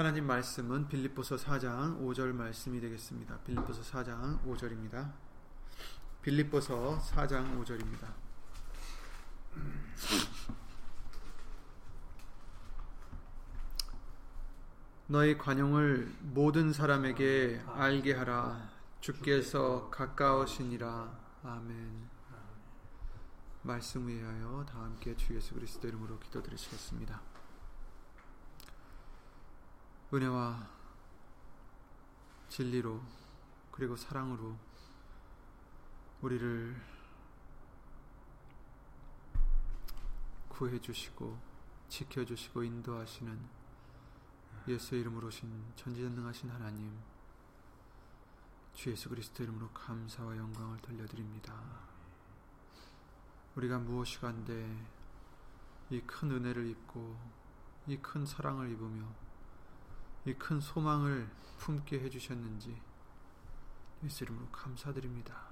하나님 말씀은 빌립보서 4장 5절 말씀이 되겠습니다. 빌립보서 4장 5절입니다. 빌립보서 4장 5절입니다. 너희 관용을 모든 사람에게 알게 하라. 주께서 가까우시니라. 아멘. 말씀 위하여 다 함께 주 예수 그리스도 이름으로 기도드리시겠습니다. 은혜와 진리로 그리고 사랑으로 우리를 구해 주시고 지켜 주시고 인도하시는 예수 이름으로 오신 전지전능하신 하나님 주 예수 그리스도 이름으로 감사와 영광을 돌려드립니다. 우리가 무엇이간데 이 큰 은혜를 입고 이 큰 사랑을 입으며 이 큰 소망을 품게 해주셨는지 예수 이름으로 감사드립니다.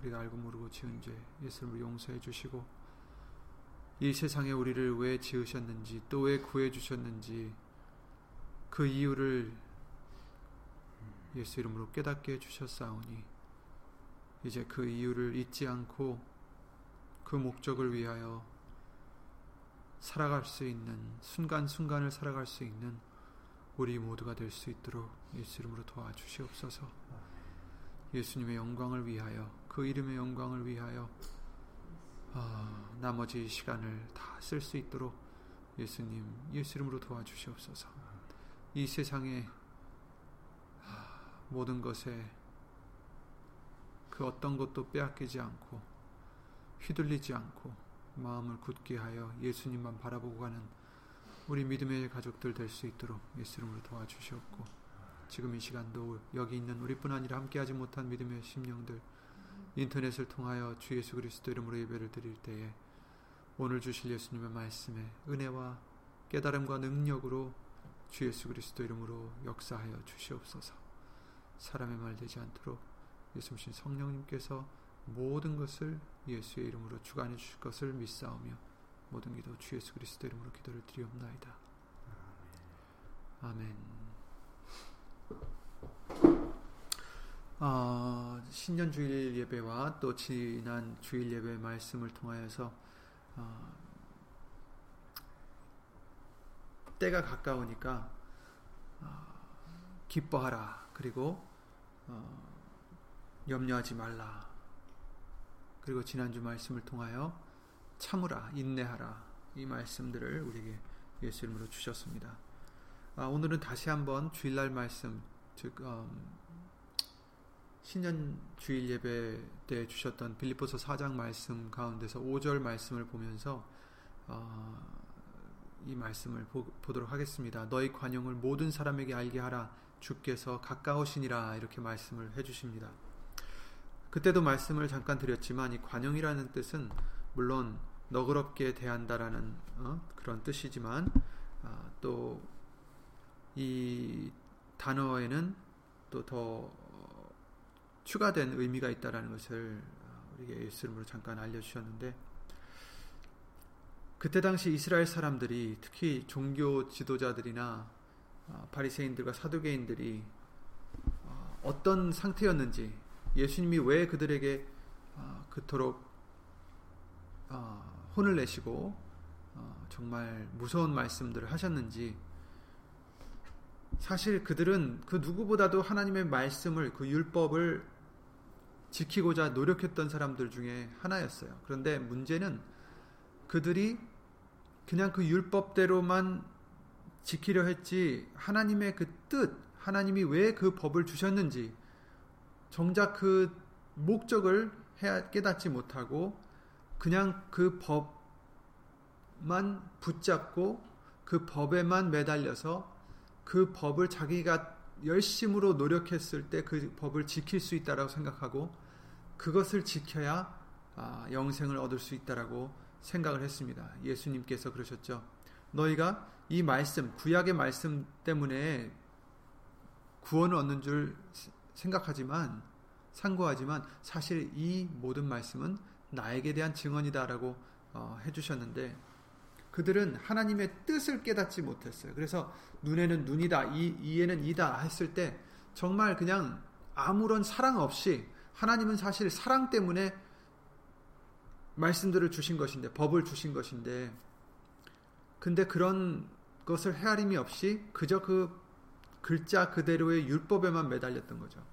우리가 알고 모르고 지은 죄 예수 이름으로 용서해 주시고 이 세상에 우리를 왜 지으셨는지 또 왜 구해 주셨는지 그 이유를 예수 이름으로 깨닫게 해주셨사오니 이제 그 이유를 잊지 않고 그 목적을 위하여 살아갈 수 있는 순간순간을 살아갈 수 있는 우리 모두가 될 수 있도록 예수 이름으로 도와주시옵소서. 예수님의 영광을 위하여 그 이름의 영광을 위하여 어, 나머지 시간을 다 쓸 수 있도록 예수님 예수 이름으로 도와주시옵소서. 이 세상의 모든 것에 그 어떤 것도 빼앗기지 않고 휘둘리지 않고 마음을 굳게 하여 예수님만 바라보고 가는 우리 믿음의 가족들 될 수 있도록 예수 이름으로 도와주시옵고 지금 이 시간도 여기 있는 우리뿐 아니라 함께하지 못한 믿음의 심령들 인터넷을 통하여 주 예수 그리스도 이름으로 예배를 드릴 때에 오늘 주실 예수님의 말씀에 은혜와 깨달음과 능력으로 주 예수 그리스도 이름으로 역사하여 주시옵소서. 사람의 말 되지 않도록 예수님 성령님께서 모든 것을 예수의 이름으로 주관해 주실 것을 믿사오며 모든 기도 주 예수 그리스도 이름으로 기도를 드리옵나이다. 아멘. 어, 신년 주일 예배와 또 지난 주일 예배 말씀을 통하여서 어, 때가 가까우니까 어, 기뻐하라 그리고 어, 염려하지 말라 그리고 지난주 말씀을 통하여 참으라 인내하라 이 말씀들을 우리에게 예수 이름으로 주셨습니다. 아, 오늘은 다시 한번 주일날 말씀 즉 음, 신년 주일 예배 때 주셨던 빌립보서 4장 말씀 가운데서 5절 말씀을 보면서 어, 이 말씀을 보, 도록 하겠습니다. 너희 관용을 모든 사람에게 알게 하라. 주께서 가까우시니라 이렇게 말씀을 해주십니다. 그때도 말씀을 잠깐 드렸지만 이 관용이라는 뜻은 물론 너그럽게 대한다라는 어, 그런 뜻이지만 어, 또이 단어에는 또 더 추가된 의미가 있다라는 것을 우리에게 예수님으로 잠깐 알려주셨는데 그때 당시 이스라엘 사람들이 특히 종교 지도자들이나 어, 바리새인들과 사두개인들이 어, 어떤 상태였는지 예수님이 왜 그들에게 어, 그토록 혼을 내시고 정말 무서운 말씀들을 하셨는지 사실 그들은 그 누구보다도 하나님의 말씀을 그 율법을 지키고자 노력했던 사람들 중에 하나였어요. 그런데 문제는 그들이 그냥 그 율법대로만 지키려 했지 하나님의 그 뜻, 하나님이 왜 그 법을 주셨는지 정작 그 목적을 깨닫지 못하고 그냥 그 법만 붙잡고 그 법에만 매달려서 그 법을 자기가 열심으로 노력했을 때 그 법을 지킬 수 있다라고 생각하고 그것을 지켜야 아, 영생을 얻을 수 있다라고 생각을 했습니다. 예수님께서 그러셨죠. 너희가 이 말씀, 구약의 말씀 때문에 구원을 얻는 줄 생각하지만, 상고하지만, 사실 이 모든 말씀은 나에게 대한 증언이다라고 어, 해주셨는데, 그들은 하나님의 뜻을 깨닫지 못했어요. 그래서 눈에는 눈이다, 이, 이에는 이다 했을 때 정말 그냥 아무런 사랑 없이 하나님은 사실 사랑 때문에 말씀들을 주신 것인데 법을 주신 것인데 근데 그런 것을 헤아림이 없이 그저 그 글자 그대로의 율법에만 매달렸던 거죠.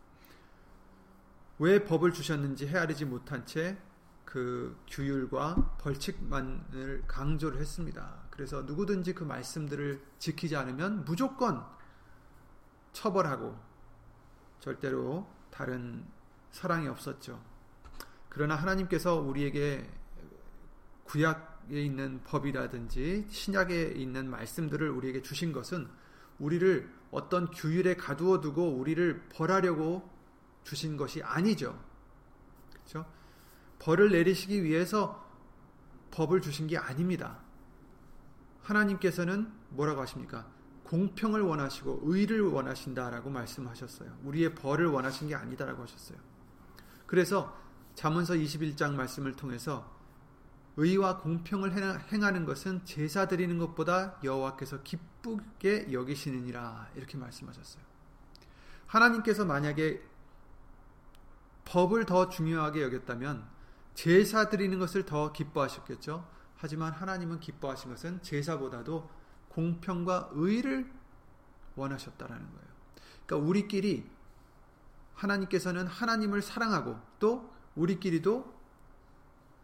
왜 법을 주셨는지 헤아리지 못한 채 그 규율과 벌칙만을 강조를 했습니다. 그래서 누구든지 그 말씀들을 지키지 않으면 무조건 처벌하고 절대로 다른 사랑이 없었죠. 그러나 하나님께서 우리에게 구약에 있는 법이라든지 신약에 있는 말씀들을 우리에게 주신 것은 우리를 어떤 규율에 가두어 두고 우리를 벌하려고 주신 것이 아니죠. 그렇죠? 벌을 내리시기 위해서 법을 주신 게 아닙니다. 하나님께서는 뭐라고 하십니까? 공평을 원하시고 의를 원하신다라고 말씀하셨어요. 우리의 벌을 원하신 게 아니다라고 하셨어요. 그래서 잠언서 21장 말씀을 통해서 의와 공평을 행하는 것은 제사 드리는 것보다 여호와께서 기쁘게 여기시느니라 이렇게 말씀하셨어요. 하나님께서 만약에 법을 더 중요하게 여겼다면 제사 드리는 것을 더 기뻐하셨겠죠. 하지만 하나님은 기뻐하신 것은 제사보다도 공평과 의를 원하셨다라는 거예요. 그러니까 우리끼리 하나님께서는 하나님을 사랑하고 또 우리끼리도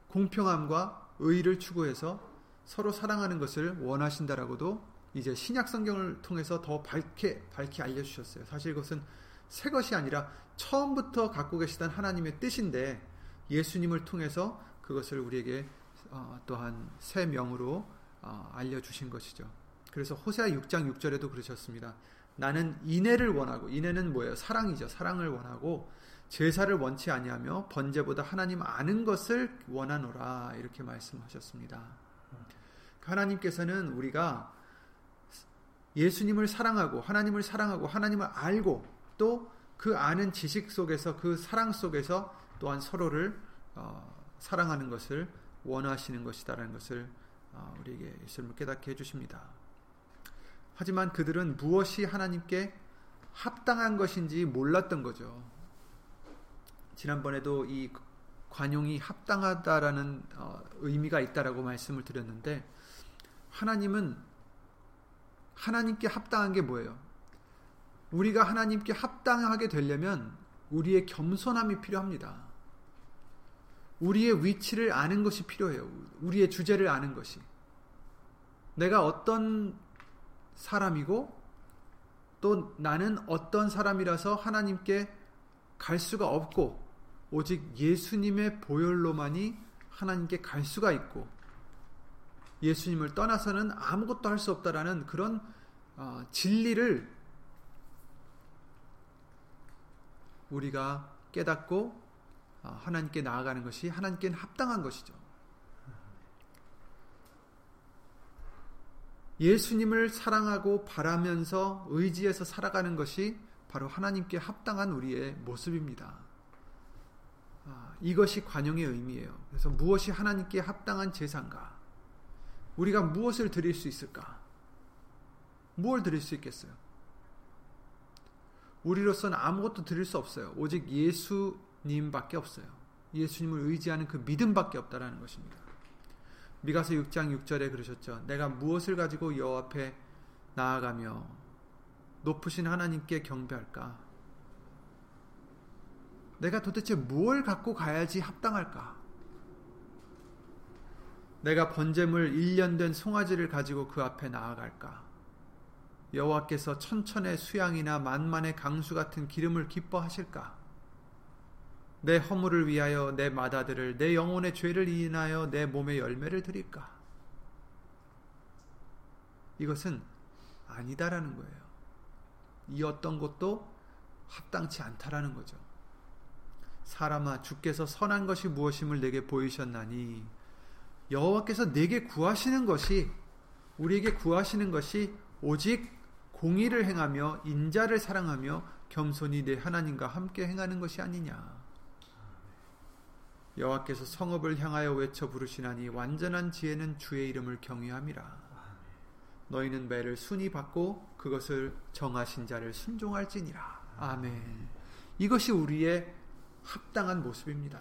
공평함과 의를 추구해서 서로 사랑하는 것을 원하신다라고도 이제 신약 성경을 통해서 더 밝게 밝게 알려 주셨어요. 사실 이것은 새 것이 아니라 처음부터 갖고 계시던 하나님의 뜻인데 예수님을 통해서 그것을 우리에게 어, 또한 새 명으로 어, 알려 주신 것이죠. 그래서 호세아 6장 6절에도 그러셨습니다. 나는 인애를 원하고 인애는 뭐예요? 사랑이죠. 사랑을 원하고 제사를 원치 아니하며 번제보다 하나님 아는 것을 원하노라 이렇게 말씀하셨습니다. 하나님께서는 우리가 예수님을 사랑하고 하나님을 사랑하고 하나님을 알고 또 그 아는 지식 속에서 그 사랑 속에서 또한 서로를 어, 사랑하는 것을 원하시는 것이다라는 것을 어, 우리에게 예수님을 깨닫게 해주십니다. 하지만 그들은 무엇이 하나님께 합당한 것인지 몰랐던 거죠. 지난번에도 이 관용이 합당하다라는 어, 의미가 있다라고 말씀을 드렸는데 하나님은 하나님께 합당한 게 뭐예요? 우리가 하나님께 합당하게 되려면 우리의 겸손함이 필요합니다. 우리의 위치를 아는 것이 필요해요. 우리의 주제를 아는 것이. 내가 어떤 사람이고 또 나는 어떤 사람이라서 하나님께 갈 수가 없고 오직 예수님의 보혈로만이 하나님께 갈 수가 있고 예수님을 떠나서는 아무것도 할 수 없다라는 그런 어, 진리를 우리가 깨닫고 어, 하나님께 나아가는 것이 하나님께는 합당한 것이죠. 예수님을 사랑하고 바라면서 의지해서 살아가는 것이 바로 하나님께 합당한 우리의 모습입니다. 아, 이것이 관용의 의미예요. 그래서 무엇이 하나님께 합당한 제사인가? 우리가 무엇을 드릴 수 있을까? 무엇을 드릴 수 있겠어요? 우리로서는 아무것도 드릴 수 없어요. 오직 예수 님밖에 없어요. 예수님을 의지하는 그 믿음밖에 없다라는 것입니다. 미가서 6장 6절에 그러셨죠. 내가 무엇을 가지고 여호 앞에 나아가며 높으신 하나님께 경배할까? 내가 도대체 무엇을 갖고 가야지 합당할까? 내가 번제물 1년 된 송아지를 가지고 그 앞에 나아갈까? 여호와께서 천천의 수양이나 만만의 강수 같은 기름을 기뻐하실까? 내 허물을 위하여 내 마다들을 내 영혼의 죄를 인하여 내 몸의 열매를 드릴까? 이것은 아니다라는 거예요. 이 어떤 것도 합당치 않다라는 거죠. 사람아 주께서 선한 것이 무엇임을 내게 보이셨나니 여호와께서 내게 구하시는 것이 우리에게 구하시는 것이 오직 공의를 행하며 인자를 사랑하며 겸손히 내 하나님과 함께 행하는 것이 아니냐. 여호와께서 성읍을 향하여 외쳐 부르시나니 완전한 지혜는 주의 이름을 경외함이라. 너희는 매를 순히 받고 그것을 정하신 자를 순종할지니라. 아멘. 이것이 우리의 합당한 모습입니다.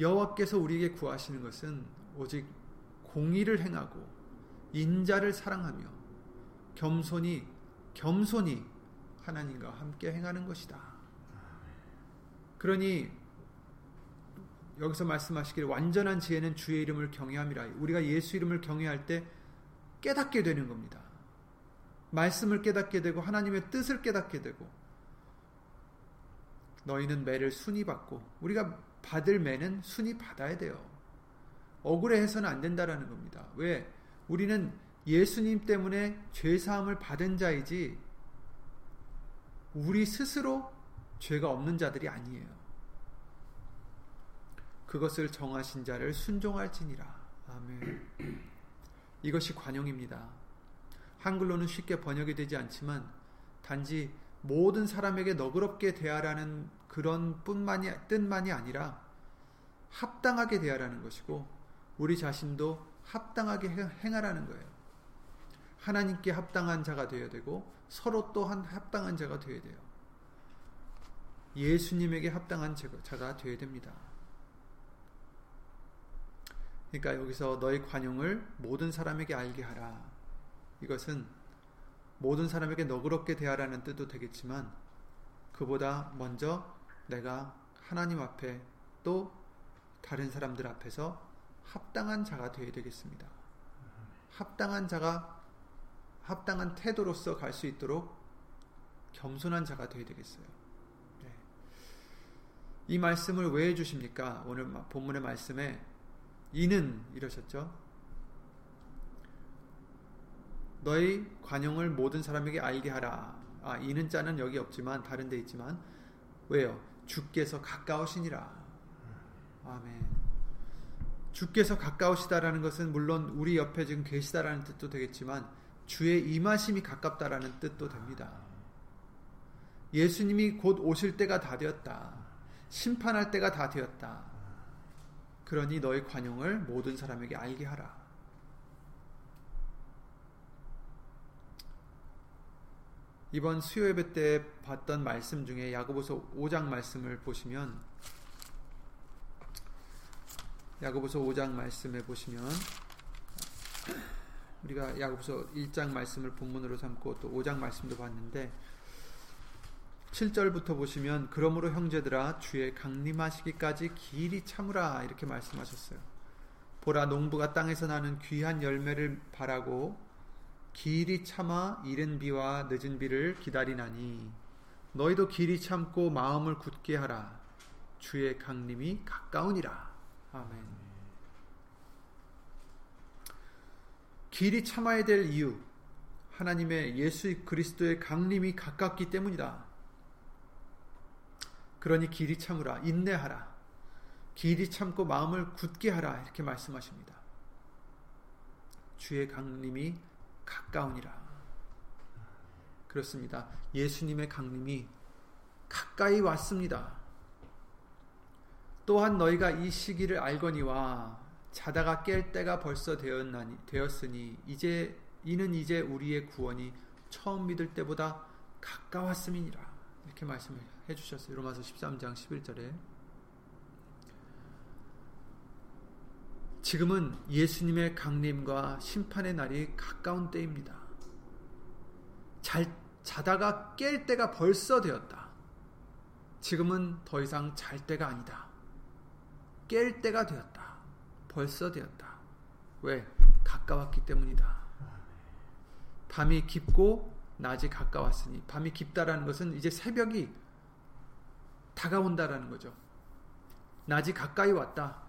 여호와께서 우리에게 구하시는 것은 오직 공의를 행하고 인자를 사랑하며 겸손히 겸손히 하나님과 함께 행하는 것이다. 그러니 여기서 말씀하시기를 완전한 지혜는 주의 이름을 경외함이라. 우리가 예수 이름을 경외할 때 깨닫게 되는 겁니다. 말씀을 깨닫게 되고 하나님의 뜻을 깨닫게 되고 너희는 매를 순위 받고 우리가 받을 매는 순위 받아야 돼요. 억울해해서는 안 된다라는 겁니다. 왜? 우리는 예수님 때문에 죄 사함을 받은 자이지 우리 스스로 죄가 없는 자들이 아니에요. 그것을 정하신 자를 순종할지니라. 아멘. 이것이 관용입니다. 한글로는 쉽게 번역이 되지 않지만 단지 모든 사람에게 너그럽게 대하라는 그런 뿐만이 뜻만이 아니라 합당하게 대하라는 것이고 우리 자신도 합당하게 행하라는 거예요. 하나님께 합당한 자가 되어야 되고 서로 또한 합당한 자가 되어야 돼요. 예수님에게 합당한 자가 되어야 됩니다. 그러니까 여기서 너의 관용을 모든 사람에게 알게 하라. 이것은 모든 사람에게 너그럽게 대하라는 뜻도 되겠지만 그보다 먼저 내가 하나님 앞에 또 다른 사람들 앞에서 합당한 자가 되어야 되겠습니다. 합당한 자가 합당한 태도로서 갈 수 있도록 겸손한 자가 되어야 되겠어요. 네. 이 말씀을 왜 해주십니까? 오늘 본문의 말씀에 이는 이러셨죠. 너희 관용을 모든 사람에게 알게 하라. 아, 이는 자는 여기 없지만 다른 데 있지만 왜요? 주께서 가까우시니라. 아멘. 주께서 가까우시다라는 것은 물론 우리 옆에 지금 계시다라는 뜻도 되겠지만 주의 임하심이 가깝다라는 뜻도 됩니다. 예수님이 곧 오실 때가 다 되었다. 심판할 때가 다 되었다. 그러니 너의 관용을 모든 사람에게 알게 하라. 이번 수요 예배 때 봤던 말씀 중에 야고보서 5장 말씀을 보시면 야고보서 5장 말씀에 보시면 우리가 야고보서 1장 말씀을 본문으로 삼고 또 5장 말씀도 봤는데 7절부터 보시면 그러므로 형제들아 주의 강림하시기까지 길이 참으라 이렇게 말씀하셨어요. 보라 농부가 땅에서 나는 귀한 열매를 바라고 길이 참아 이른 비와 늦은 비를 기다리나니 너희도 길이 참고 마음을 굳게 하라 주의 강림이 가까우니라 아멘. 길이 참아야 될 이유, 하나님의 예수 그리스도의 강림이 가깝기 때문이다. 그러니 길이 참으라, 인내하라, 길이 참고 마음을 굳게 하라, 이렇게 말씀하십니다. 주의 강림이 가까우니라. 그렇습니다. 예수님의 강림이 가까이 왔습니다. 또한 너희가 이 시기를 알거니와 자다가 깰 때가 벌써 되었나니, 되었으니 이제 이는 이제 우리의 구원이 처음 믿을 때보다 가까웠음이니라 이렇게 말씀을 해주셨어요. 로마서 13장 11절에 지금은 예수님의 강림과 심판의 날이 가까운 때입니다. 잘 자다가 깰 때가 벌써 되었다. 지금은 더 이상 잘 때가 아니다. 깰 때가 되었다. 벌써 되었다. 왜? 가까웠기 때문이다. 밤이 깊고 낮이 가까웠으니 밤이 깊다라는 것은 이제 새벽이 다가온다라는 거죠. 낮이 가까이 왔다.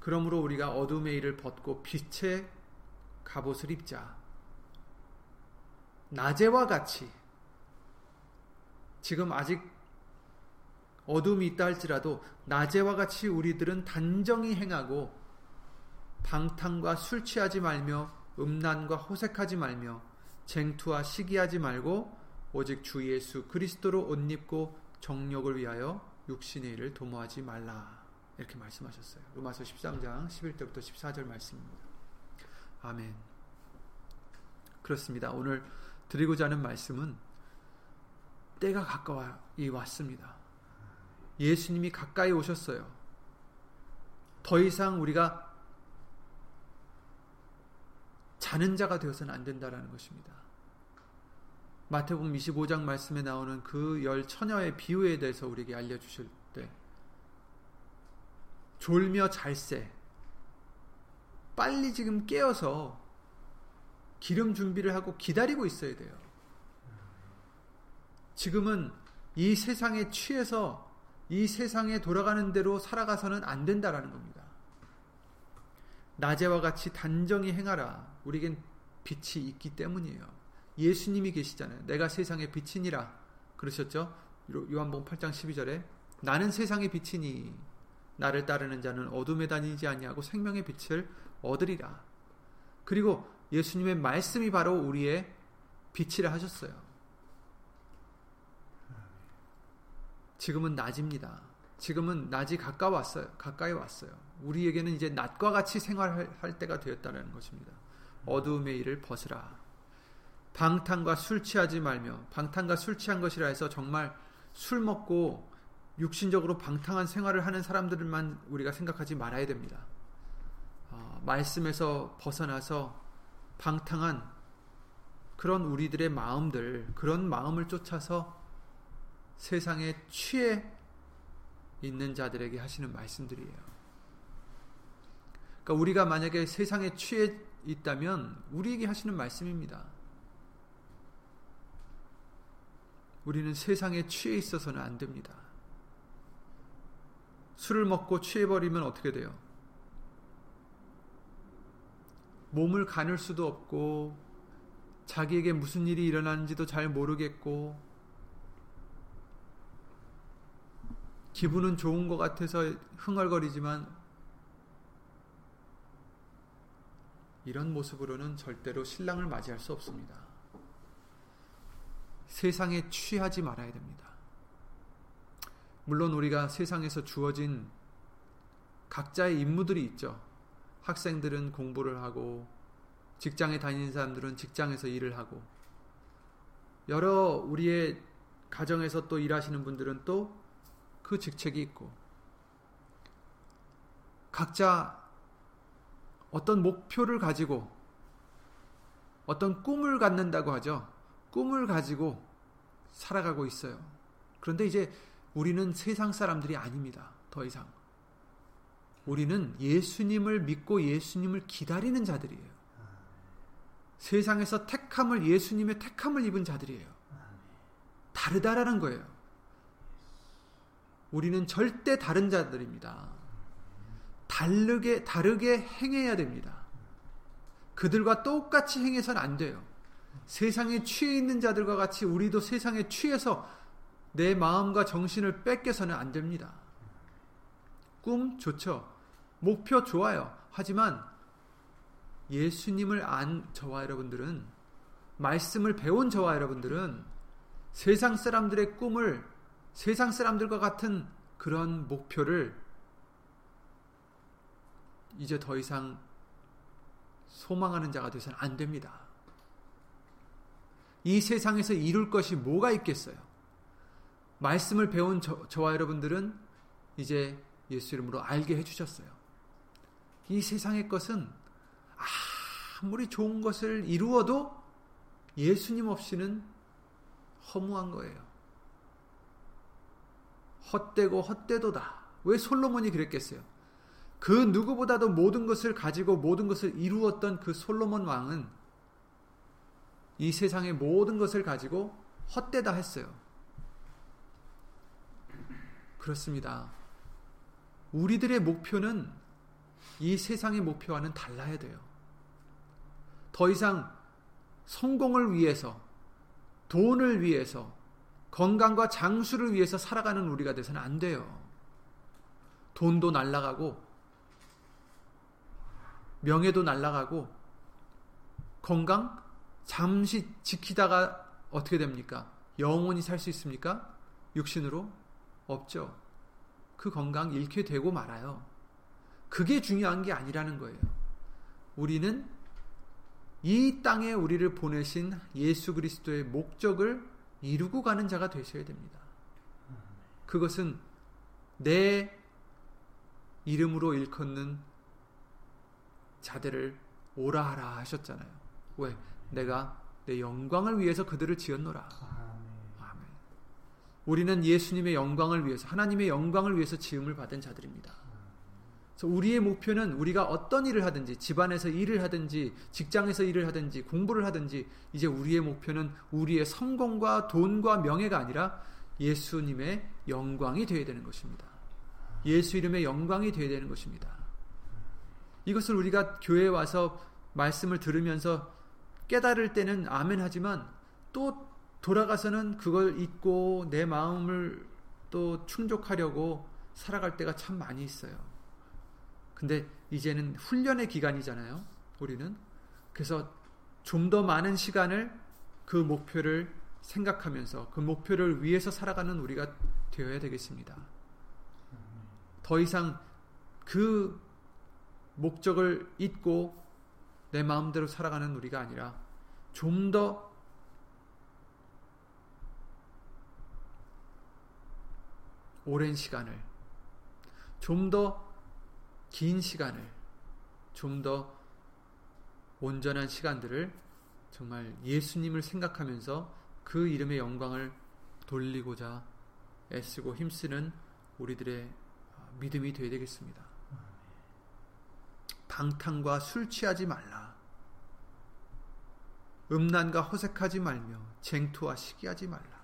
그러므로 우리가 어둠의 일을 벗고 빛의 갑옷을 입자. 낮에와 같이 지금 아직 어둠이 있다 할지라도 낮에와 같이 우리들은 단정히 행하고 방탕과 술 취하지 말며 음란과 호색하지 말며 쟁투와 시기하지 말고 오직 주 예수 그리스도로 옷 입고 정력을 위하여 육신의 일을 도모하지 말라. 이렇게 말씀하셨어요. 로마서 13장 11절부터 14절 말씀입니다. 아멘. 그렇습니다. 오늘 드리고자 하는 말씀은 때가 가까이 왔습니다. 예수님이 가까이 오셨어요. 더 이상 우리가 자는 자가 되어서는 안 된다라는 것입니다. 마태복음 25장 말씀에 나오는 그 열 처녀의 비유에 대해서 우리에게 알려주실 때 졸며 잘새 빨리 지금 깨어서 기름 준비를 하고 기다리고 있어야 돼요. 지금은 이 세상에 취해서 이 세상에 돌아가는 대로 살아가서는 안 된다라는 겁니다. 낮에와 같이 단정히 행하라. 우리겐 빛이 있기 때문이에요. 예수님이 계시잖아요. 내가 세상의 빛이니라. 그러셨죠? 요한복음 8장 12절에 나는 세상의 빛이니 나를 따르는 자는 어둠에 다니지 아니하고 생명의 빛을 얻으리라. 그리고 예수님의 말씀이 바로 우리의 빛이라 하셨어요. 지금은 낮입니다. 지금은 낮이 가까웠어요. 가까이 왔어요. 우리에게는 이제 낮과 같이 생활할 때가 되었다는 것입니다. 어두움의 일을 벗으라. 방탕과 술 취하지 말며 방탕과 술 취한 것이라 해서 정말 술 먹고 육신적으로 방탕한 생활을 하는 사람들만 우리가 생각하지 말아야 됩니다. 어, 말씀에서 벗어나서 방탕한 그런 우리들의 마음들, 그런 마음을 쫓아서 세상에 취해 있는 자들에게 하시는 말씀들이에요. 그러니까 우리가 만약에 세상에 취해 있다면 우리에게 하시는 말씀입니다. 우리는 세상에 취해 있어서는 안 됩니다. 술을 먹고 취해버리면 어떻게 돼요? 몸을 가눌 수도 없고, 자기에게 무슨 일이 일어나는지도 잘 모르겠고, 기분은 좋은 것 같아서 흥얼거리지만, 이런 모습으로는 절대로 신랑을 맞이할 수 없습니다. 세상에 취하지 말아야 됩니다. 물론 우리가 세상에서 주어진 각자의 임무들이 있죠. 학생들은 공부를 하고 직장에 다니는 사람들은 직장에서 일을 하고 여러 우리의 가정에서 또 일하시는 분들은 또 그 직책이 있고 각자 어떤 목표를 가지고 어떤 꿈을 갖는다고 하죠. 꿈을 가지고 살아가고 있어요. 그런데 이제 우리는 세상 사람들이 아닙니다. 더 이상. 우리는 예수님을 믿고 예수님을 기다리는 자들이에요. 세상에서 택함을 예수님의 택함을 입은 자들이에요. 다르다라는 거예요. 우리는 절대 다른 자들입니다. 다르게 다르게 행해야 됩니다. 그들과 똑같이 행해서는 안 돼요. 세상에 취해 있는 자들과 같이 우리도 세상에 취해서 내 마음과 정신을 뺏겨서는 안 됩니다. 꿈 좋죠. 목표 좋아요. 하지만 예수님을 안 저와 여러분들은 말씀을 배운 저와 여러분들은 세상 사람들의 꿈을 세상 사람들과 같은 그런 목표를 이제 더 이상 소망하는 자가 되서는 안 됩니다. 이 세상에서 이룰 것이 뭐가 있겠어요? 말씀을 배운 저, 저와 여러분들은 이제 예수 이름으로 알게 해주셨어요. 이 세상의 것은 아무리 좋은 것을 이루어도 예수님 없이는 허무한 거예요. 헛되고 헛되도다. 왜 솔로몬이 그랬겠어요? 그 누구보다도 모든 것을 가지고 모든 것을 이루었던 그 솔로몬 왕은 이 세상의 모든 것을 가지고 헛되다 했어요. 그렇습니다. 우리들의 목표는 이 세상의 목표와는 달라야 돼요. 더 이상 성공을 위해서, 돈을 위해서, 건강과 장수를 위해서 살아가는 우리가 돼서는 안 돼요. 돈도 날라가고, 명예도 날라가고, 건강 잠시 지키다가 어떻게 됩니까? 영원히 살 수 있습니까? 육신으로? 없죠. 그 건강 잃게 되고 말아요. 그게 중요한 게 아니라는 거예요. 우리는 이 땅에 우리를 보내신 예수 그리스도의 목적을 이루고 가는 자가 되셔야 됩니다. 그것은 내 이름으로 일컫는 자들을 오라 하라 하셨잖아요. 왜? 내가 내 영광을 위해서 그들을 지었노라. 아멘. 우리는 예수님의 영광을 위해서 하나님의 영광을 위해서 지음을 받은 자들입니다. 그래서 우리의 목표는 우리가 어떤 일을 하든지 집안에서 일을 하든지 직장에서 일을 하든지 공부를 하든지 이제 우리의 목표는 우리의 성공과 돈과 명예가 아니라 예수님의 영광이 되어야 되는 것입니다. 예수 이름의 영광이 되어야 되는 것입니다. 이것을 우리가 교회에 와서 말씀을 들으면서 깨달을 때는 아멘 하지만 또 돌아가서는 그걸 잊고 내 마음을 또 충족하려고 살아갈 때가 참 많이 있어요. 근데 이제는 훈련의 기간이잖아요. 우리는. 그래서 좀 더 많은 시간을 그 목표를 생각하면서 그 목표를 위해서 살아가는 우리가 되어야 되겠습니다. 더 이상 그 목적을 잊고 내 마음대로 살아가는 우리가 아니라 좀 더 오랜 시간을 좀 더 긴 시간을 좀 더 온전한 시간들을 정말 예수님을 생각하면서 그 이름의 영광을 돌리고자 애쓰고 힘쓰는 우리들의 믿음이 되어야 되겠습니다. 방탕과 술 취하지 말라. 음란과 허색하지 말며 쟁투와 시기하지 말라.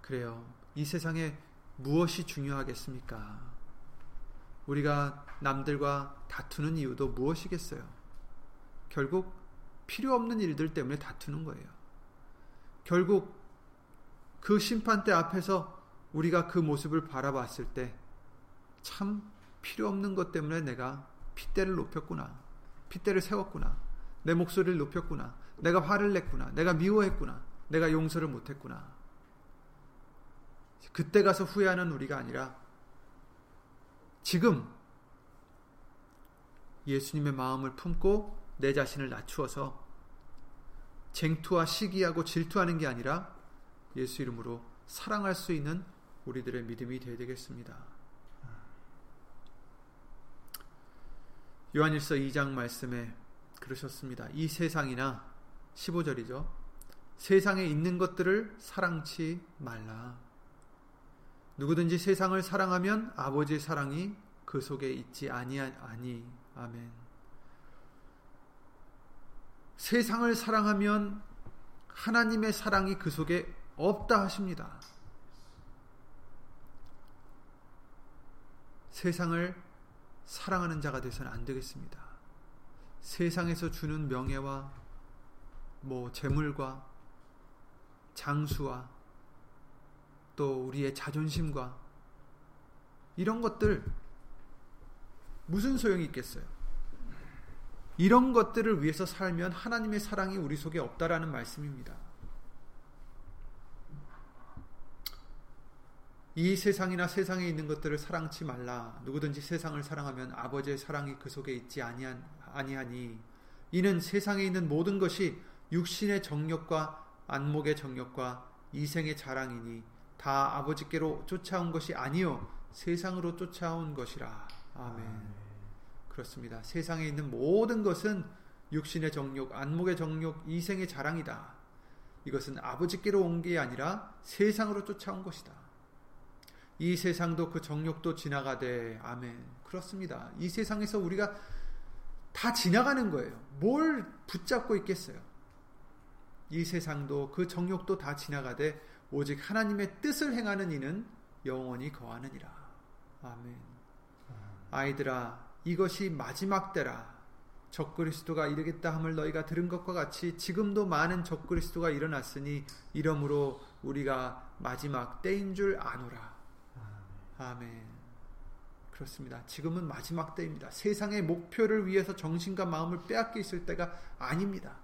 그래요. 이 세상에 무엇이 중요하겠습니까? 우리가 남들과 다투는 이유도 무엇이겠어요? 결국 필요 없는 일들 때문에 다투는 거예요. 결국 그 심판대 앞에서 우리가 그 모습을 바라봤을 때 참 필요 없는 것 때문에 내가 핏대를 높였구나. 핏대를 세웠구나. 내 목소리를 높였구나. 내가 화를 냈구나. 내가 미워했구나. 내가 용서를 못했구나. 그때 가서 후회하는 우리가 아니라 지금 예수님의 마음을 품고 내 자신을 낮추어서 쟁투와 시기하고 질투하는 게 아니라 예수 이름으로 사랑할 수 있는 우리들의 믿음이 되어야 되겠습니다. 요한일서 2장 말씀에 그러셨습니다. 이 세상이나 15절이죠. 세상에 있는 것들을 사랑치 말라. 누구든지 세상을 사랑하면 아버지의 사랑이 그 속에 있지 아니하니 아멘. 세상을 사랑하면 하나님의 사랑이 그 속에 없다 하십니다. 세상을 사랑하는 자가 되서는 안 되겠습니다. 세상에서 주는 명예와 뭐 재물과 장수와 또 우리의 자존심과 이런 것들 무슨 소용이 있겠어요? 이런 것들을 위해서 살면 하나님의 사랑이 우리 속에 없다라는 말씀입니다. 이 세상이나 세상에 있는 것들을 사랑치 말라. 누구든지 세상을 사랑하면 아버지의 사랑이 그 속에 있지 아니 하니 이는 세상에 있는 모든 것이 육신의 정욕과 안목의 정욕과 이생의 자랑이니 다 아버지께로 쫓아온 것이 아니요 세상으로 쫓아온 것이라. 아멘. 그렇습니다. 세상에 있는 모든 것은 육신의 정욕, 안목의 정욕, 이생의 자랑이다. 이것은 아버지께로 온 게 아니라 세상으로 쫓아온 것이다. 이 세상도 그 정욕도 지나가되 아멘. 그렇습니다. 이 세상에서 우리가 다 지나가는 거예요. 뭘 붙잡고 있겠어요? 이 세상도 그 정욕도 다 지나가되 오직 하나님의 뜻을 행하는 이는 영원히 거하느니라. 아멘. 아이들아 이것이 마지막 때라. 적그리스도가 이르겠다 함을 너희가 들은 것과 같이 지금도 많은 적그리스도가 일어났으니 이러므로 우리가 마지막 때인 줄 아노라. 아멘. 그렇습니다. 지금은 마지막 때입니다. 세상의 목표를 위해서 정신과 마음을 빼앗겨 있을 때가 아닙니다.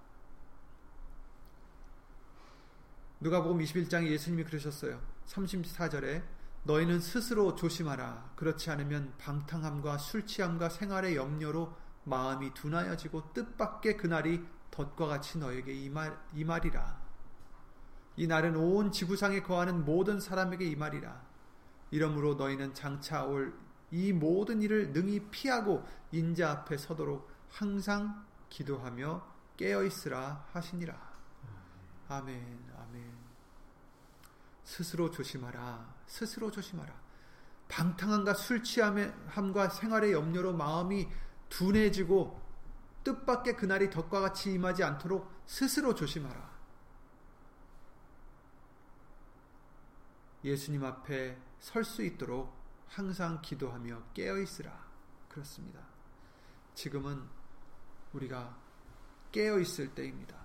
누가복음 21장에 예수님이 그러셨어요. 34절에 너희는 스스로 조심하라. 그렇지 않으면 방탕함과 술 취함과 생활의 염려로 마음이 둔하여지고 뜻밖의 그날이 덫과 같이 너에게 임할, 임하리라. 이 날은 온 지구상에 거하는 모든 사람에게 임하리라. 이러므로 너희는 장차 올 이 모든 일을 능히 피하고 인자 앞에 서도록 항상 기도하며 깨어 있으라 하시니라. 아멘, 아멘. 스스로 조심하라. 스스로 조심하라. 방탕함과 술 취함과 생활의 염려로 마음이 둔해지고 뜻밖의 그날이 덕과 같이 임하지 않도록 스스로 조심하라. 예수님 앞에 설 수 있도록 항상 기도하며 깨어 있으라. 그렇습니다. 지금은 우리가 깨어 있을 때입니다.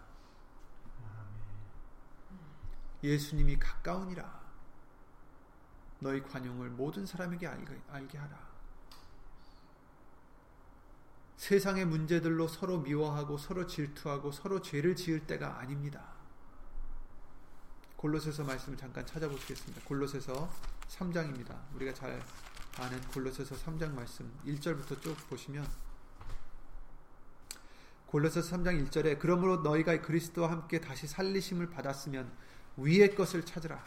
예수님이 가까우니라. 너희 관용을 모든 사람에게 알게, 알게 하라. 세상의 문제들로 서로 미워하고 서로 질투하고 서로 죄를 지을 때가 아닙니다. 골로새서 말씀을 잠깐 찾아보시겠습니다. 골로새서 3장입니다. 우리가 잘 아는 골로새서 3장 말씀 1절부터 쭉 보시면 골로새서 3장 1절에 그러므로 너희가 그리스도와 함께 다시 살리심을 받았으면 위의 것을 찾으라.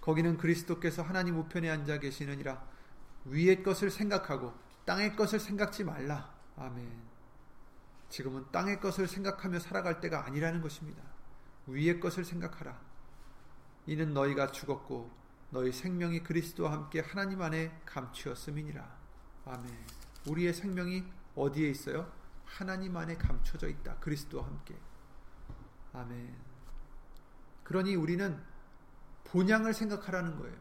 거기는 그리스도께서 하나님 우편에 앉아 계시느니라. 위의 것을 생각하고 땅의 것을 생각지 말라. 아멘. 지금은 땅의 것을 생각하며 살아갈 때가 아니라는 것입니다. 위의 것을 생각하라. 이는 너희가 죽었고 너희 생명이 그리스도와 함께 하나님 안에 감추었음이니라. 아멘. 우리의 생명이 어디에 있어요? 하나님 안에 감춰져 있다. 그리스도와 함께. 아멘. 그러니 우리는 본향을 생각하라는 거예요.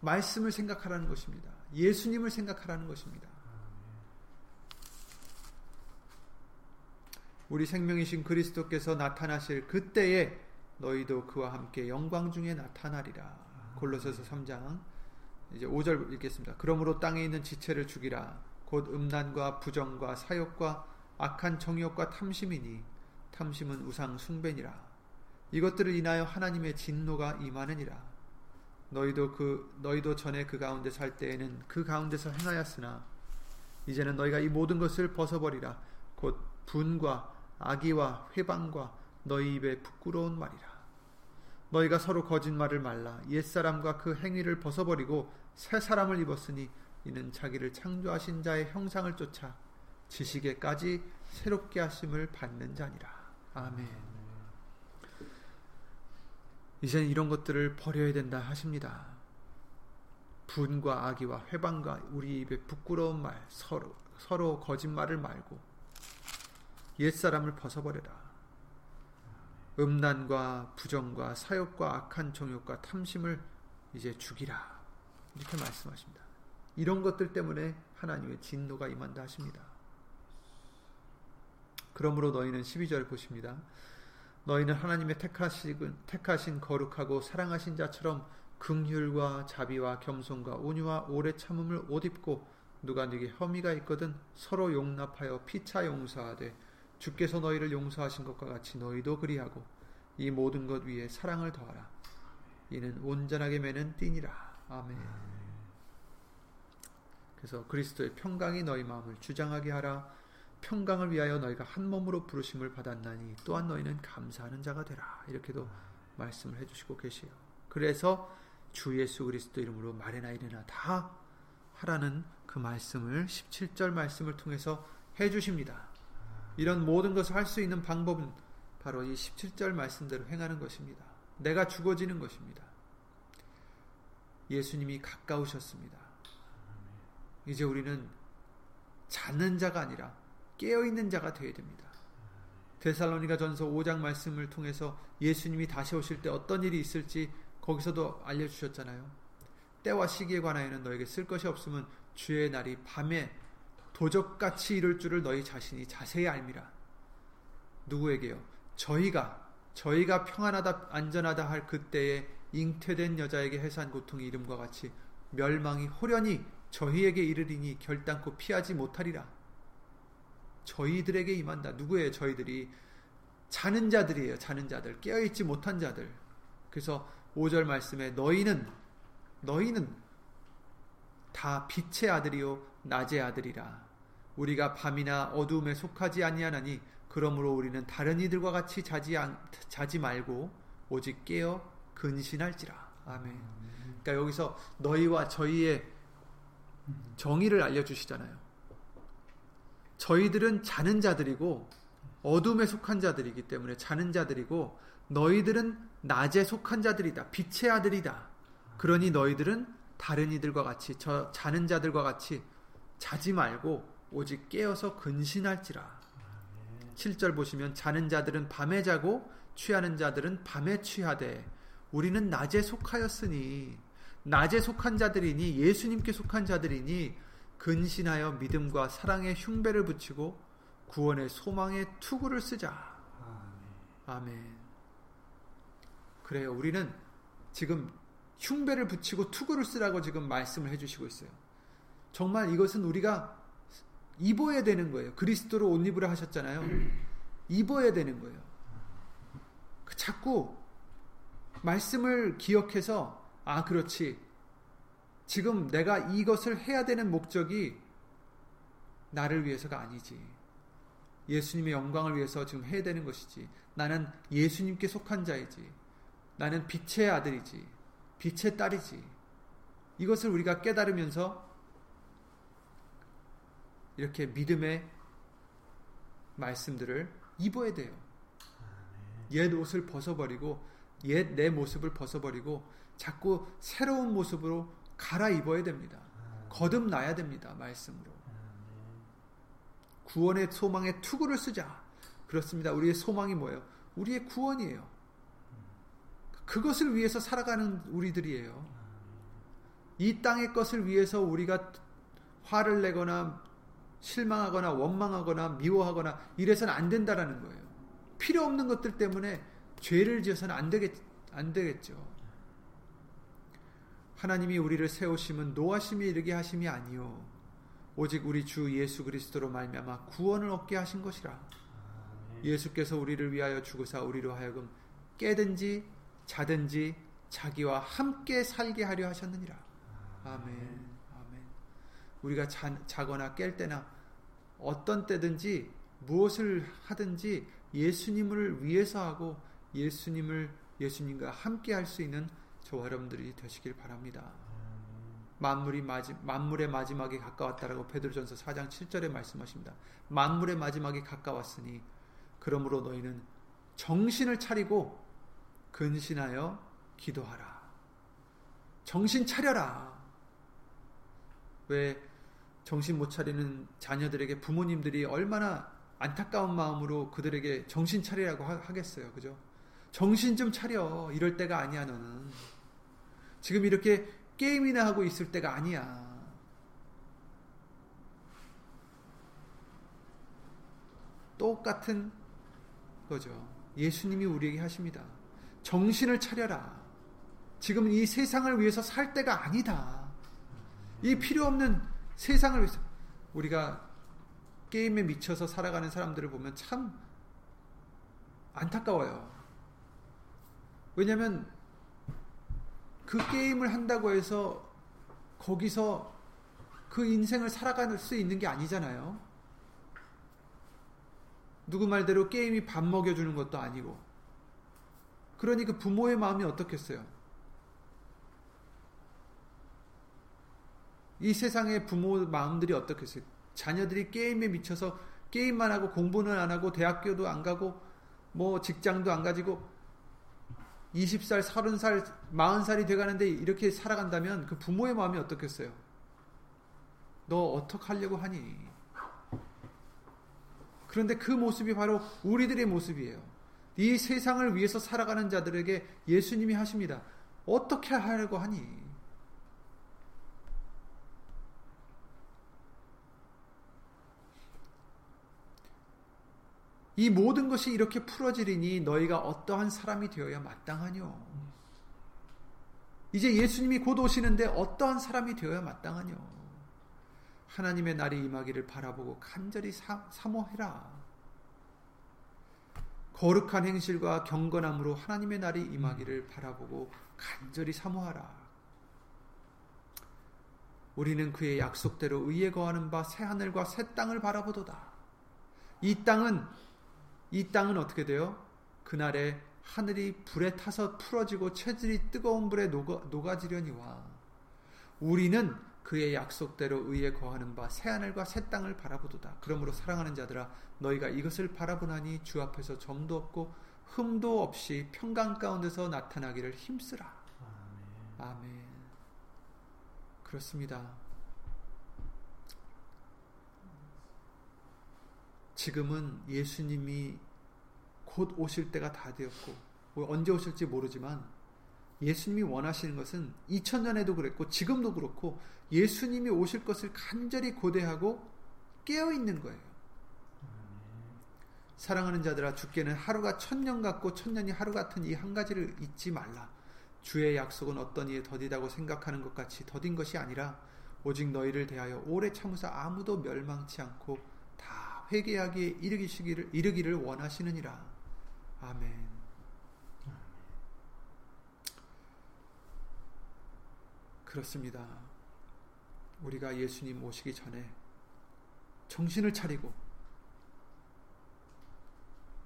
말씀을 생각하라는 것입니다. 예수님을 생각하라는 것입니다. 우리 생명이신 그리스도께서 나타나실 그때에 너희도 그와 함께 영광 중에 나타나리라. 골로새서 3장 이제 5절 읽겠습니다. 그러므로 땅에 있는 지체를 죽이라. 곧 음란과 부정과 사욕과 악한 정욕과 탐심이니 탐심은 우상 숭배니라. 이것들을 인하여 하나님의 진노가 임하느니라. 너희도 그 너희도 전에 그 가운데 살 때에는 그 가운데서 행하였으나 이제는 너희가 이 모든 것을 벗어버리라. 곧 분과 악의와 회방과 너희 입에 부끄러운 말이라. 너희가 서로 거짓말을 말라. 옛사람과 그 행위를 벗어버리고 새 사람을 입었으니 이는 자기를 창조하신 자의 형상을 쫓아 지식에까지 새롭게 하심을 받는 자니라. 아멘. 이제는 이런 것들을 버려야 된다 하십니다. 분과 악의와 회방과 우리 입에 부끄러운 말, 서로, 서로 거짓말을 말고 옛사람을 벗어버려라. 음란과 부정과 사욕과 악한 정욕과 탐심을 이제 죽이라. 이렇게 말씀하십니다. 이런 것들 때문에 하나님의 진노가 임한다 하십니다. 그러므로 너희는 12절 보십니다. 너희는 하나님의 택하신, 택하신 거룩하고 사랑하신 자처럼 긍휼과 자비와 겸손과 온유와 오래 참음을 옷 입고 누가 네게 혐의가 있거든 서로 용납하여 피차 용서하되 주께서 너희를 용서하신 것과 같이 너희도 그리하고 이 모든 것 위에 사랑을 더하라. 이는 온전하게 매는 띠니라. 아멘. 그래서 그리스도의 평강이 너희 마음을 주장하게 하라. 평강을 위하여 너희가 한 몸으로 부르심을 받았나니 또한 너희는 감사하는 자가 되라. 이렇게도 말씀을 해주시고 계시요. 그래서 주 예수 그리스도 이름으로 말해나 이래나 다 하라는 그 말씀을 17절 말씀을 통해서 해주십니다. 이런 모든 것을 할 수 있는 방법은 바로 이 17절 말씀대로 행하는 것입니다. 내가 죽어지는 것입니다. 예수님이 가까우셨습니다. 이제 우리는 자는 자가 아니라 깨어있는 자가 되어야 됩니다. 데살로니가 전서 5장 말씀을 통해서 예수님이 다시 오실 때 어떤 일이 있을지 거기서도 알려주셨잖아요. 때와 시기에 관하여는 너에게 쓸 것이 없으면 주의 날이 밤에 도적같이 이룰 줄을 너희 자신이 자세히 알미라. 누구에게요? 저희가 저희가 평안하다 안전하다 할 그때에 잉태된 여자에게 해산 고통의 이름과 같이 멸망이 호련히 저희에게 이르리니 결단코 피하지 못하리라. 저희들에게 임한다. 누구예요? 저희들이 자는 자들이에요. 자는 자들. 깨어있지 못한 자들. 그래서 5절 말씀에 너희는 너희는 다 빛의 아들이요 낮의 아들이라 우리가 밤이나 어두움에 속하지 아니하나니 그러므로 우리는 다른 이들과 같이 자지, 안, 자지 말고 오직 깨어 근신할지라 아멘. 그러니까 여기서 너희와 저희의 정의를 알려 주시잖아요. 저희들은 자는 자들이고 어둠에 속한 자들이기 때문에 자는 자들이고 너희들은 낮에 속한 자들이다. 빛의 아들이다. 그러니 너희들은 다른 이들과 같이 저 자는 자들과 같이 자지 말고 오직 깨어서 근신할지라. 7절 보시면 자는 자들은 밤에 자고 취하는 자들은 밤에 취하되 우리는 낮에 속하였으니 낮에 속한 자들이니 예수님께 속한 자들이니 근신하여 믿음과 사랑의 흉배를 붙이고 구원의 소망의 투구를 쓰자. 아멘. 그래요. 우리는 지금 흉배를 붙이고 투구를 쓰라고 지금 말씀을 해주시고 있어요. 정말 이것은 우리가 입어야 되는 거예요. 그리스도로 옷 입으라 하셨잖아요. 입어야 되는 거예요. 그 자꾸 말씀을 기억해서 아 그렇지. 지금 내가 이것을 해야 되는 목적이 나를 위해서가 아니지. 예수님의 영광을 위해서 지금 해야 되는 것이지. 나는 예수님께 속한 자이지. 나는 빛의 아들이지. 빛의 딸이지. 이것을 우리가 깨달으면서 이렇게 믿음의 말씀들을 입어야 돼요. 옛 옷을 벗어버리고 옛 내 모습을 벗어버리고 자꾸 새로운 모습으로 갈아입어야 됩니다. 거듭나야 됩니다. 말씀으로. 구원의 소망의 투구를 쓰자. 그렇습니다. 우리의 소망이 뭐예요? 우리의 구원이에요. 그것을 위해서 살아가는 우리들이에요. 이 땅의 것을 위해서 우리가 화를 내거나 실망하거나 원망하거나 미워하거나 이래서는 안 된다라는 거예요. 필요 없는 것들 때문에 죄를 지어서는 안 되겠 안 되겠죠. 하나님이 우리를 세우심은 노하심이 이르게 하심이 아니요 오직 우리 주 예수 그리스도로 말미암아 구원을 얻게 하신 것이라. 예수께서 우리를 위하여 죽으사 우리로 하여금 깨든지 자든지 자기와 함께 살게 하려 하셨느니라. 아멘. 우리가 자, 자거나 깰 때나 어떤 때든지 무엇을 하든지 예수님을 위해서 하고 예수님을 예수님과 함께 할 수 있는 저와 여러분들이 되시길 바랍니다. 만물이 마지, 만물의 마지막이 가까웠다라고 베드로전서 4장 7절에 말씀하십니다. 만물의 마지막이 가까웠으니 그러므로 너희는 정신을 차리고 근신하여 기도하라. 정신 차려라. 왜 정신 못 차리는 자녀들에게 부모님들이 얼마나 안타까운 마음으로 그들에게 정신 차리라고 하 겠어요. 그죠? 정신 좀 차려. 이럴 때가 아니야, 너는. 지금 이렇게 게임이나 하고 있을 때가 아니야. 똑같은 거죠. 예수님이 우리에게 하십니다. 정신을 차려라. 지금 이 세상을 위해서 살 때가 아니다. 이 필요 없는 세상을 위해서 우리가 게임에 미쳐서 살아가는 사람들을 보면 참 안타까워요. 왜냐하면 그 게임을 한다고 해서 거기서 그 인생을 살아갈 수 있는 게 아니잖아요. 누구 말대로 게임이 밥 먹여주는 것도 아니고. 그러니 그 부모의 마음이 어떻겠어요? 이 세상의 부모 마음들이 어떻겠어요? 자녀들이 게임에 미쳐서 게임만 하고 공부는 안 하고 대학교도 안 가고 뭐 직장도 안 가지고 20살, 30살, 40살이 돼 가는데 이렇게 살아간다면 그 부모의 마음이 어떻겠어요? 너 어떻게 하려고 하니? 그런데 그 모습이 바로 우리들의 모습이에요. 이 세상을 위해서 살아가는 자들에게 예수님이 하십니다. 어떻게 하려고 하니? 이 모든 것이 이렇게 풀어지리니 너희가 어떠한 사람이 되어야 마땅하뇨. 이제 예수님이 곧 오시는데 어떠한 사람이 되어야 마땅하뇨. 하나님의 날이 임하기를 바라보고 간절히 사, 사모해라. 거룩한 행실과 경건함으로 하나님의 날이 임하기를 바라보고 간절히 사모하라. 우리는 그의 약속대로 의에 거하는 바 새 하늘과 새 땅을 바라보도다. 이 땅은 이 땅은 어떻게 돼요? 그날에 하늘이 불에 타서 풀어지고 체질이 뜨거운 불에 녹아, 녹아 지려니와 우리는 그의 약속대로 의에 거하는 바 새 하늘과 새 땅을 바라보도다. 그러므로 사랑하는 자들아 너희가 이것을 바라보나니 주 앞에서 점도 없고 흠도 없이 평강 가운데서 나타나기를 힘쓰라. 아멘. 아멘. 그렇습니다. 지금은 예수님이 곧 오실 때가 다 되었고 뭐 언제 오실지 모르지만 예수님이 원하시는 것은 2000년에도 그랬고 지금도 그렇고 예수님이 오실 것을 간절히 고대하고 깨어 있는 거예요. 사랑하는 자들아 주께는 하루가 천년 같고 천년이 하루 같은 이 한 가지를 잊지 말라. 주의 약속은 어떤 이에 더디다고 생각하는 것 같이 더딘 것이 아니라 오직 너희를 대하여 오래 참으사 아무도 멸망치 않고 다 회개하기에 이르기시기를 이르기를 원하시느니라. 아멘. 그렇습니다. 우리가 예수님 오시기 전에 정신을 차리고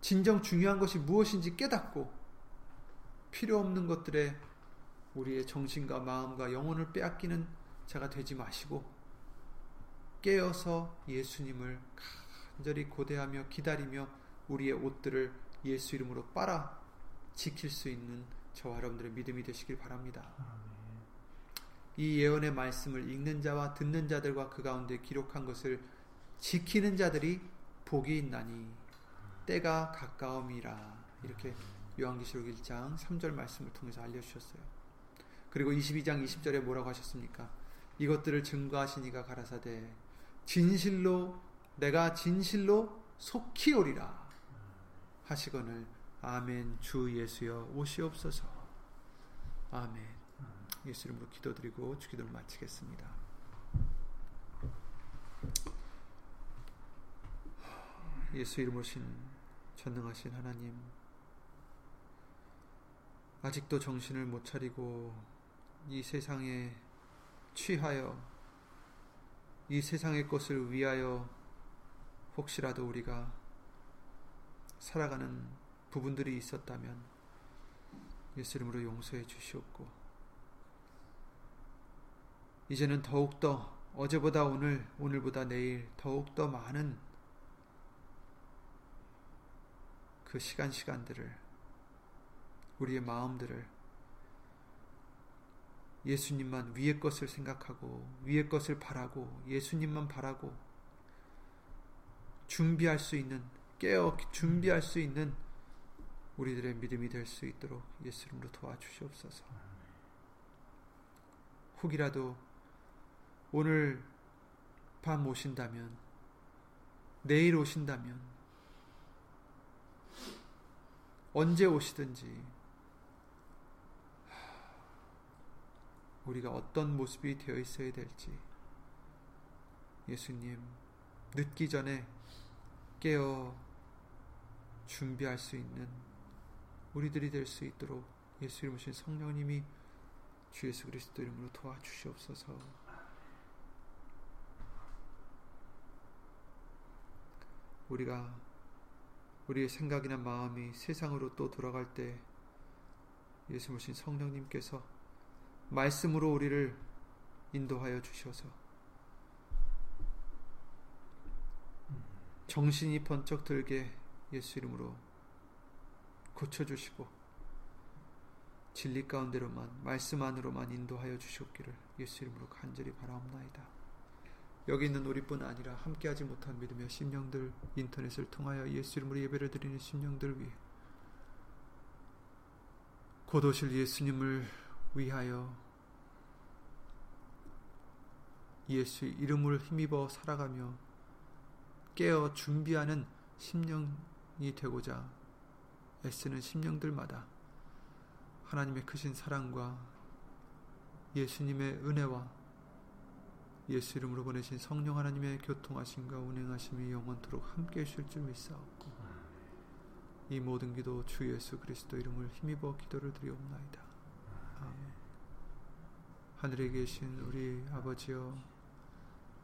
진정 중요한 것이 무엇인지 깨닫고 필요 없는 것들에 우리의 정신과 마음과 영혼을 빼앗기는 자가 되지 마시고 깨어서 예수님을 간절히 고대하며 기다리며 우리의 옷들을 예수 이름으로 빨아 지킬 수 있는 저와 여러분들의 믿음이 되시길 바랍니다. 이 예언의 말씀을 읽는 자와 듣는 자들과 그 가운데 기록한 것을 지키는 자들이 복이 있나니 때가 가까움이라 이렇게 요한계시록 1장 3절 말씀을 통해서 알려주셨어요. 그리고 22장 20절에 뭐라고 하셨습니까? 이것들을 증거하시니가 가라사대 진실로 내가 진실로 속히 오리라 하시거늘 아멘 주 예수여 오시옵소서 아멘 예수 이름으로 기도드리고 주기도를 마치겠습니다. 예수 이름으로 신 전능하신 하나님 아직도 정신을 못 차리고 이 세상에 취하여 이 세상의 것을 위하여 혹시라도 우리가 살아가는 부분들이 있었다면 예수 이름으로 용서해 주시옵고 이제는 더욱더 어제보다 오늘 오늘보다 내일 더욱더 많은 그 시간 시간들을 우리의 마음들을 예수님만 위의 것을 생각하고 위의 것을 바라고 예수님만 바라고 준비할 수 있는 깨어 준비할 수 있는 우리들의 믿음이 될 수 있도록 예수 이름으로 도와주시옵소서. 혹이라도 오늘 밤 오신다면 내일 오신다면 언제 오시든지 우리가 어떤 모습이 되어 있어야 될지 예수님 늦기 전에 깨어 준비할 수 있는 우리들이 될 수 있도록 예수 이름으신 성령님이 주 예수 그리스도 이름으로 도와주시옵소서. 우리가 우리의 생각이나 마음이 세상으로 또 돌아갈 때 예수 모신 성령님께서 말씀으로 우리를 인도하여 주셔서 정신이 번쩍 들게 예수 이름으로 고쳐주시고 진리 가운데로만 말씀 안으로만 인도하여 주시옵기를 예수 이름으로 간절히 바라옵나이다. 여기 있는 우리뿐 아니라 함께하지 못한 믿음의 심령들 인터넷을 통하여 예수 이름으로 예배를 드리는 심령들 위해 곧 오실 예수님을 위하여 예수 이름을 힘입어 살아가며 깨어 준비하는 심령이 되고자 애쓰는 심령들마다 하나님의 크신 사랑과 예수님의 은혜와 예수 이름으로 보내신 성령 하나님의 교통하심과 운행하심이 영원토록 함께 하실 줄 믿사옵고 이 모든 기도 주 예수 그리스도 이름을 힘입어 기도를 드리옵나이다. 아멘. 하늘에 계신 우리 아버지여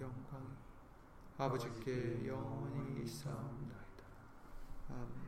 영광이 아버지께 영원히 있사옵나이다. 아멘.